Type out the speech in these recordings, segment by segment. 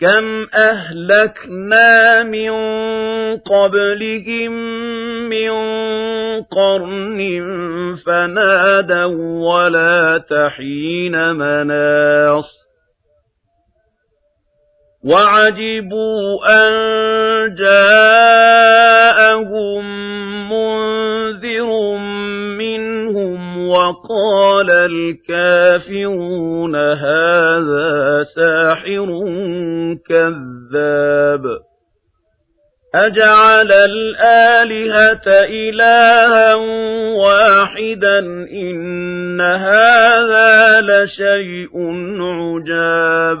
كم أهلكنا من قبلهم من قرن فنادوا ولا تحين مناص وعجبوا أن جاءهم منذر وقال الكافرون هذا ساحر كذاب. أجعل الآلهة إلها واحدا إن هذا لشيء عجاب.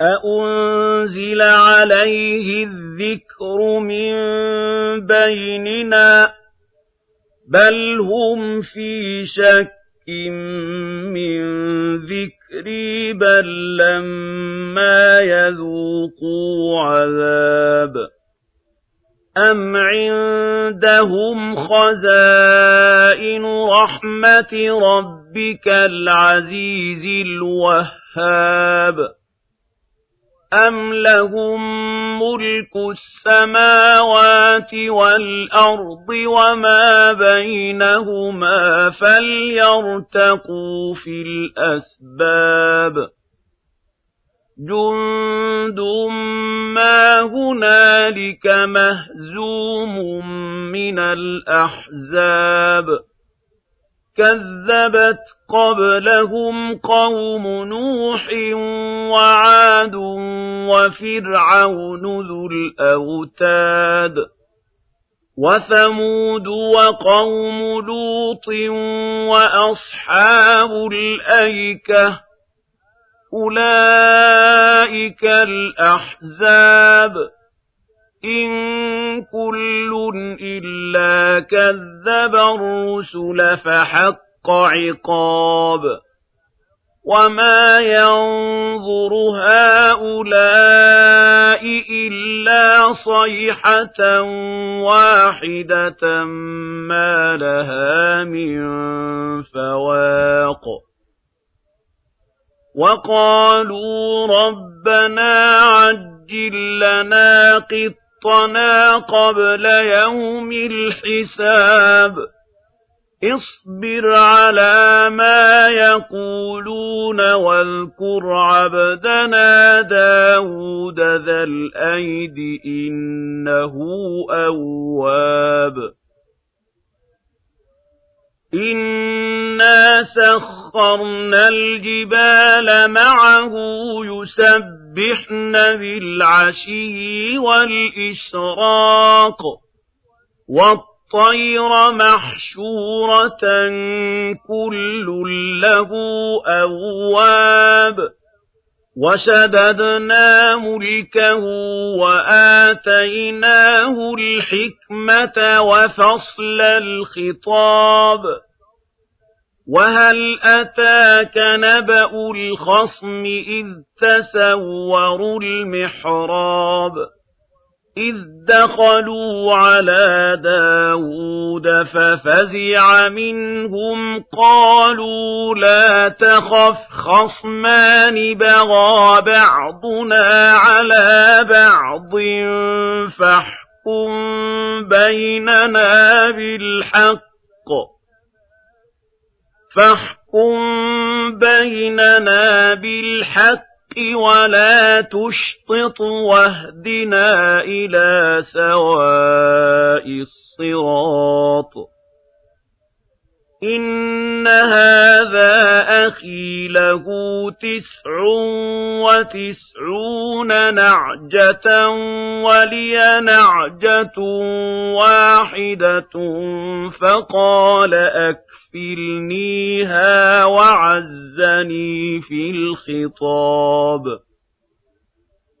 أأنزل عليه الذكر من بيننا بل هم في شك من ذكري بل لما يذوقوا عذاب أم عندهم خزائن رحمة ربك العزيز الوهاب أَمْ لَهُم مُّلْكُ السَّمَاوَاتِ وَالْأَرْضِ وَمَا بَيْنَهُمَا فَلْيَرْتَقُوا فِي الْأَسْبَابِ جُندٌ مَّا هُنَالِكَ مَهْزُومٌ مِّنَ الْأَحْزَابِ كذبت قبلهم قوم نوح وعاد وفرعون ذو الأوتاد وثمود وقوم لوط وأصحاب الأيكة أولئك الأحزاب إن كل إلا كذب الرسل فحق عقاب وما ينظر هؤلاء إلا صيحة واحدة ما لها من فواق وقالوا ربنا عجل لنا قط قسطنا قبل يوم الحساب. اصبر على ما يقولون واذكر عبدنا داود ذا الأيد إنه أواب. إنا سخرنا الجبال معه يسبح يسبحن بالعشي والإشراق والطير محشورة كل له أواب وشددنا ملكه وآتيناه الحكمة وفصل الخطاب وهل أتاك نبأ الخصم إذ تسوروا المحراب إذ دخلوا على داود ففزع منهم قالوا لا تخف خصمان بغى بعضنا على بعض فاحكم بيننا بالحق فاحكم بيننا بالحق ولا تشطط واهدنا إلى سواء الصراط. إِنَّ هَٰذَا أَخِي لَهُ تِسْعٌ وَتِسْعُونَ نَعْجَةً وَلِيَ نَعْجَةٌ وَاحِدَةٌ فَقَالَ أَكْفِلْنِيهَا وَعَزَّنِي فِي الْخِطَابِ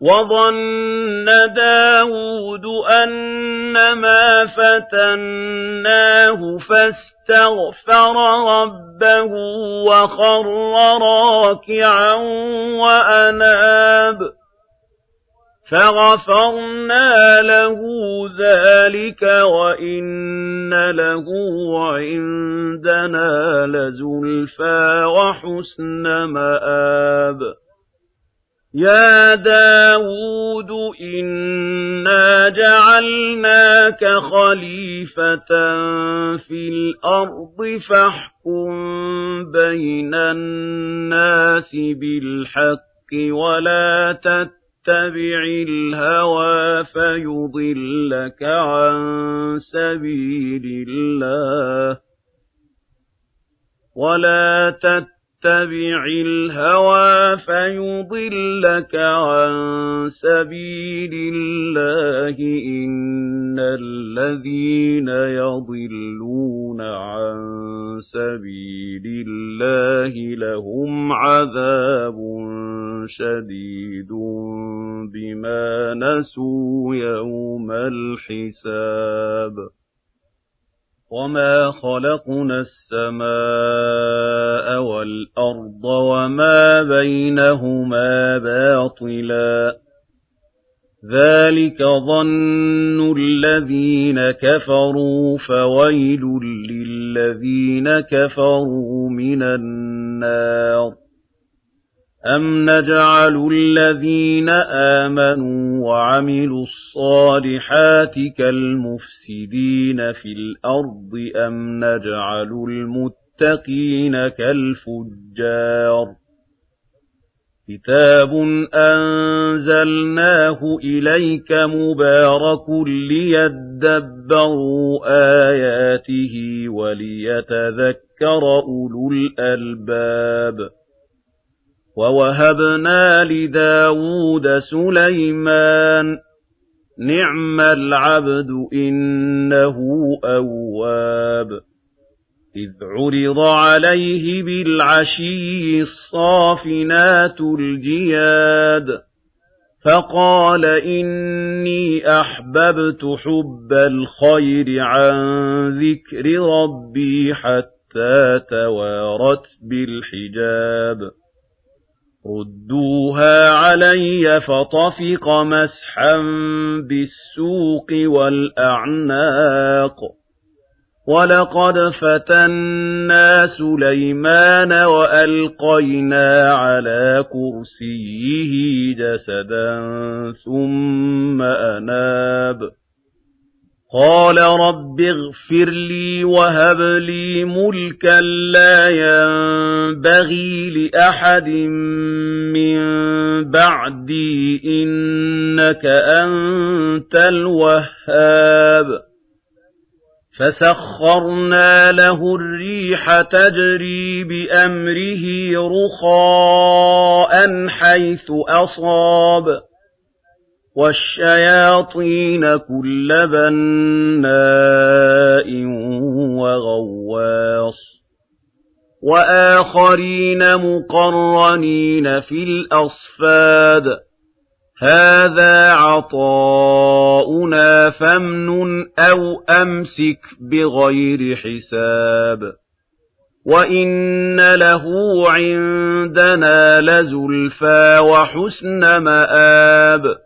وَظَنَّ دَاوُودُ أَنَّمَا فَتَنَّاهُ فَاسْتَغْفَرَ رَبَّهُ وَخَرَّ رَاكِعًا وَأَنَابَ فَغَفَرْنَا لَهُ ذَلِكَ وَإِنَّ لَهُ عِندَنَا لَزُلْفَىٰ وَحُسْنَ مَآبٍ يَا دَاوُودُ إِنَّا جَعَلْنَاكَ خَلِيفَةً فِي الْأَرْضِ فَاحْكُم بَيْنَ النَّاسِ بِالْحَقِّ وَلَا تَتَّبِعِ الْهَوَىٰ فَيُضِلَّكَ عَن سَبِيلِ اللَّهِ وَلَا تَتَّبِعِ تَتَّبِعِ الْهَوَىٰ فَيُضِلَّكَ عَن سَبِيلِ اللَّهِ ۚ. إِنَّ الَّذِينَ يَضِلُّونَ عَن سَبِيلِ اللَّهِ لَهُمْ عَذَابٌ شَدِيدٌ بِمَا نَسُوا يَوْمَ الْحِسَابِ. وَمَا خَلَقْنَا السَّمَاءَ وَالْأَرْضَ وَمَا بَيْنَهُمَا بَاطِلًا ۚ ذَٰلِكَ ظَنُّ الَّذِينَ كَفَرُوا ۖ فَوَيْلٌ لِّلَّذِينَ كَفَرُوا مِنَ النَّارِ أَمْ نَجْعَلُ الَّذِينَ آمَنُوا وَعَمِلُوا الصَّالِحَاتِ كَالْمُفْسِدِينَ فِي الْأَرْضِ أَمْ نَجْعَلُ الْمُتَّقِينَ كَالْفُجَّارِ كِتَابٌ أَنزَلْنَاهُ إِلَيْكَ مُبَارَكٌ لِّيَدَّبَّرُوا آيَاتِهِ وَلِيَتَذَكَّرَ أُولُو الْأَلْبَابِ وَوَهَبْنَا لِدَاوُودَ سُلَيْمَانَ ۚ نِعْمَ الْعَبْدُ ۖ إِنَّهُ أَوَّابٌ إِذْ عُرِضَ عَلَيْهِ بِالْعَشِيِّ الصَّافِنَاتُ الْجِيَادُ فَقَالَ إِنِّي أَحْبَبْتُ حُبَّ الْخَيْرِ عَن ذِكْرِ رَبِّي حَتَّىٰ تَوَارَتْ بِالْحِجَابِ رُدُّوهَا عَلَيَّ فَطَفِقَ مَسْحًا بِالسُّوقِ وَالْأَعْنَاقِ. وَلَقَدْ فَتَنَّا سُلَيْمَانَ وَأَلْقَيْنَا عَلَىٰ كُرْسِيِّهِ جَسَدًا ثُمَّ أَنَابَ. قَالَ رَبِّ اغْفِرْ لِي وَهَبْ لِي مُلْكًا لَّا يَنبَغِي لِأَحَدٍ مِّن بَعْدِي ۖ إِنَّكَ أَنتَ الْوَهَّابُ. فَسَخَّرْنَا لَهُ الرِّيحَ تَجْرِي بِأَمْرِهِ رُخَاءً حَيْثُ أَصَابَ. وَالشَّيَاطِينَ كُلَّ بَنَّاءٍ وَغَوَّاصٍ وَآخَرِينَ مُقَرَّنِينَ فِي الْأَصْفَادِ هَٰذَا عَطَاؤُنَا فَامْنُنْ أَوْ أَمْسِكْ بِغَيْرِ حِسَابٍ وَإِنَّ لَهُ عِندَنَا لَزُلْفَىٰ وَحُسْنَ مَآبٍ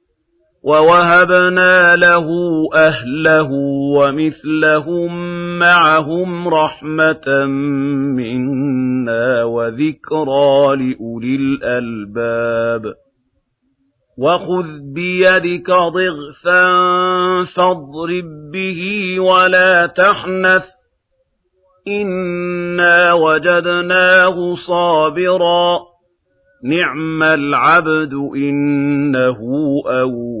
وَوَهَبْنَا لَهُ أَهْلَهُ وَمِثْلَهُم مَّعَهُمْ رَحْمَةً مِّنَّا وَذِكْرَىٰ لِأُولِي الْأَلْبَابِ وَخُذْ بِيَدِكَ ضِغْثًا فَاضْرِب بِّهِ وَلَا تَحْنَثْ إِنَّا وَجَدْنَاهُ صَابِرًا نِعْمَ الْعَبْدُ إِنَّهُ أَوَّابٌ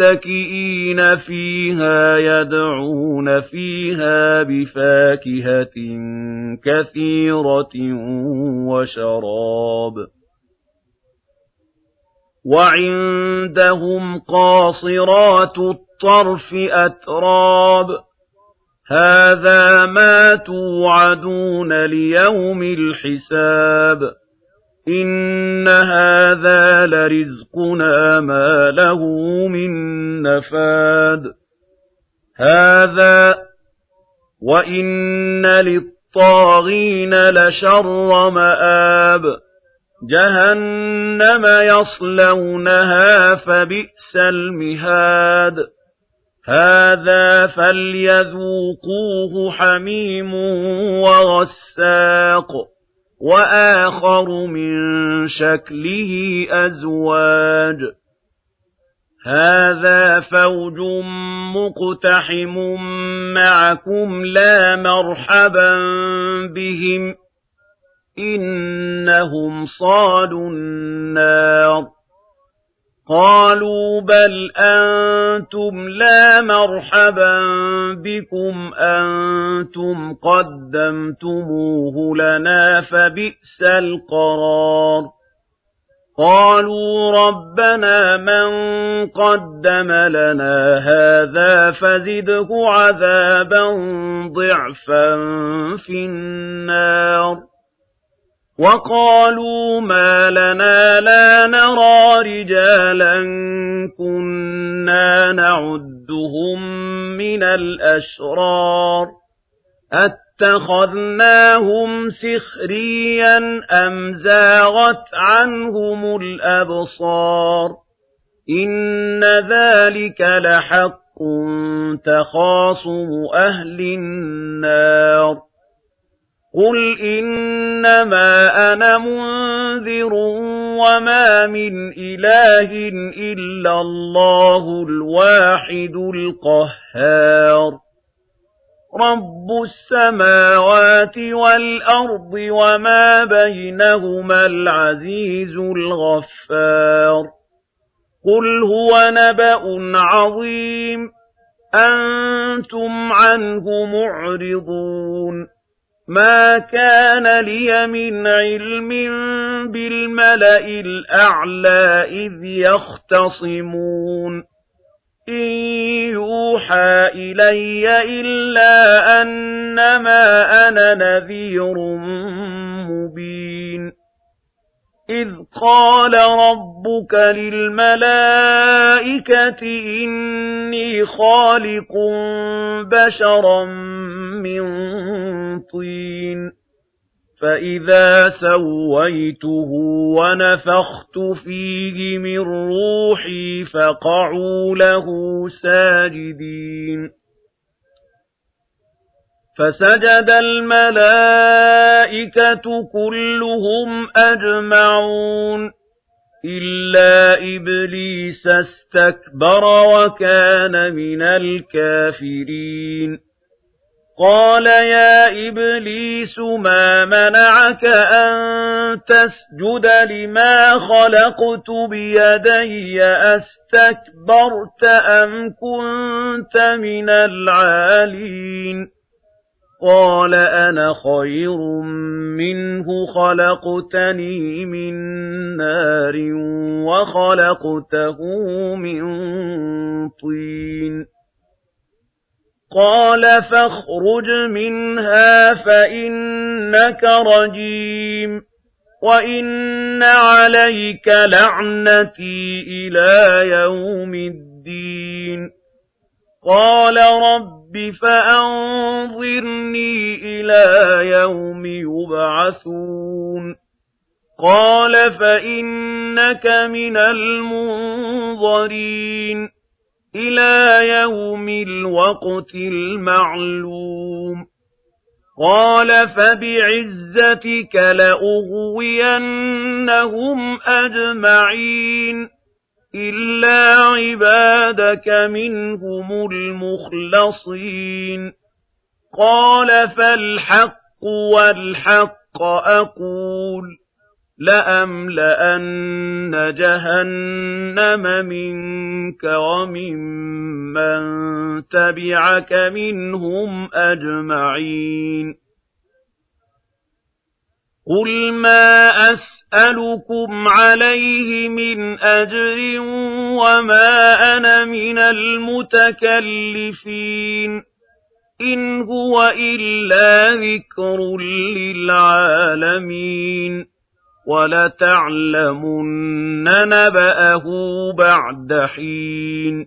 مُتَّكِئِينَ فِيهَا يَدْعُونَ فِيهَا بِفَاكِهَةٍ كَثِيرَةٍ وَشَرَابٍ. وَعِندَهُمْ قَاصِرَاتُ الطَّرْفِ أَتْرَابٌ. هَٰذَا مَا تُوعَدُونَ لِيَوْمِ الْحِسَابِ. إِنَّ هَٰذَا لَرِزْقُنَا مَا لَهُ مِن نَّفَادٍ. هَٰذَا وَإِنَّ لِلطَّاغِينَ لَشَرَّ مَآبٍ. جَهَنَّمَ يَصْلَوْنَهَا فَبِئْسَ الْمِهَادُ. هَٰذَا فَلْيَذُوقُوهُ حَمِيمٌ وَغَسَّاقٌ. وَآخَرُ مِن شَكْلِهِ أَزْوَاجٌ. هَٰذَا فَوْجٌ مُّقْتَحِمٌ مَّعَكُمْ لَا مَرْحَبًا بِهِمْ ۚ إِنَّهُمْ صَالُو النَّارِ. قَالُوا بَلْ أَنتُمْ لَا مَرْحَبًا بِكُمْ أَنتُمْ قَدَّمْتُمُوهُ لَنَا فَبِئْسَ الْقَرَارُ. قَالُوا رَبَّنَا مَن قَدَّمَ لَنَا هَٰذَا فَزِدْهُ عَذَابًا ضِعْفًا فِي النَّارِ. وَقَالُوا مَا لَنَا لَا نَرَىٰ رِجَالًا كُنَّا نَعُدُّهُم مِّنَ الْأَشْرَارِ أَتَّخَذْنَاهُمْ سِخْرِيًّا أَمْ زَاغَتْ عَنْهُمُ الْأَبْصَارُ إِنَّ ذَٰلِكَ لَحَقٌّ تَخَاصُمُ أَهْلِ النَّارِ قُلْ إِنَّمَا أَنَا مُنذِرٌ وَمَا مِنْ إِلَٰهٍ إِلَّا اللَّهُ الْوَاحِدُ الْقَهَّارُ رَبُّ السَّمَاوَاتِ وَالْأَرْضِ وَمَا بَيْنَهُمَا الْعَزِيزُ الْغَفَّارُ قُلْ هُوَ نَبَأٌ عَظِيمٌ أَنتُمْ عَنْهُ مُعْرِضُونَ مَا كَانَ لِيَ مِنْ عِلْمٍ بِالْمَلَإِ الْأَعْلَىٰ إِذْ يَخْتَصِمُونَ إِن يُوحَىٰ إِلَيَّ إِلَّا أَنَّمَا أَنَا نَذِيرٌ مُّبِينٌ إِذْ قَالَ رَبُّكَ لِلْمَلَائِكَةِ إِنِّي خَالِقٌ بَشَرًا مِّن طِينٍ فإذا سويته ونفخت فيه من روحي فقعوا له ساجدين فسجد الملائكة كلهم أجمعون إلا إبليس استكبر وكان من الكافرين. قال يا إبليس ما منعك أن تسجد لما خلقت بيدي؟ أستكبرت أم كنت من العالين؟ قال أنا خير منه خلقتني من نار وخلقته من طين. قال فاخرج منها فإنك رجيم وإن عليك لعنتي إلى يوم الدين. قال رب فأنظرني إلى يوم يبعثون قال فإنك من المنظرين إلى يوم الوقت المعلوم قال فبعزتك لأغوينهم أجمعين إلا عبادك منهم المخلصين قال فالحق والحق أقول لأملأن جهنم منك وممن تبعك منهم أجمعين قل ما أسألكم عليه من أجر وما أنا من المتكلفين إن هو إلا ذكر للعالمين وَلَتَعْلَمُنَّ نَبَأَهُ بَعْدَ حِينٍ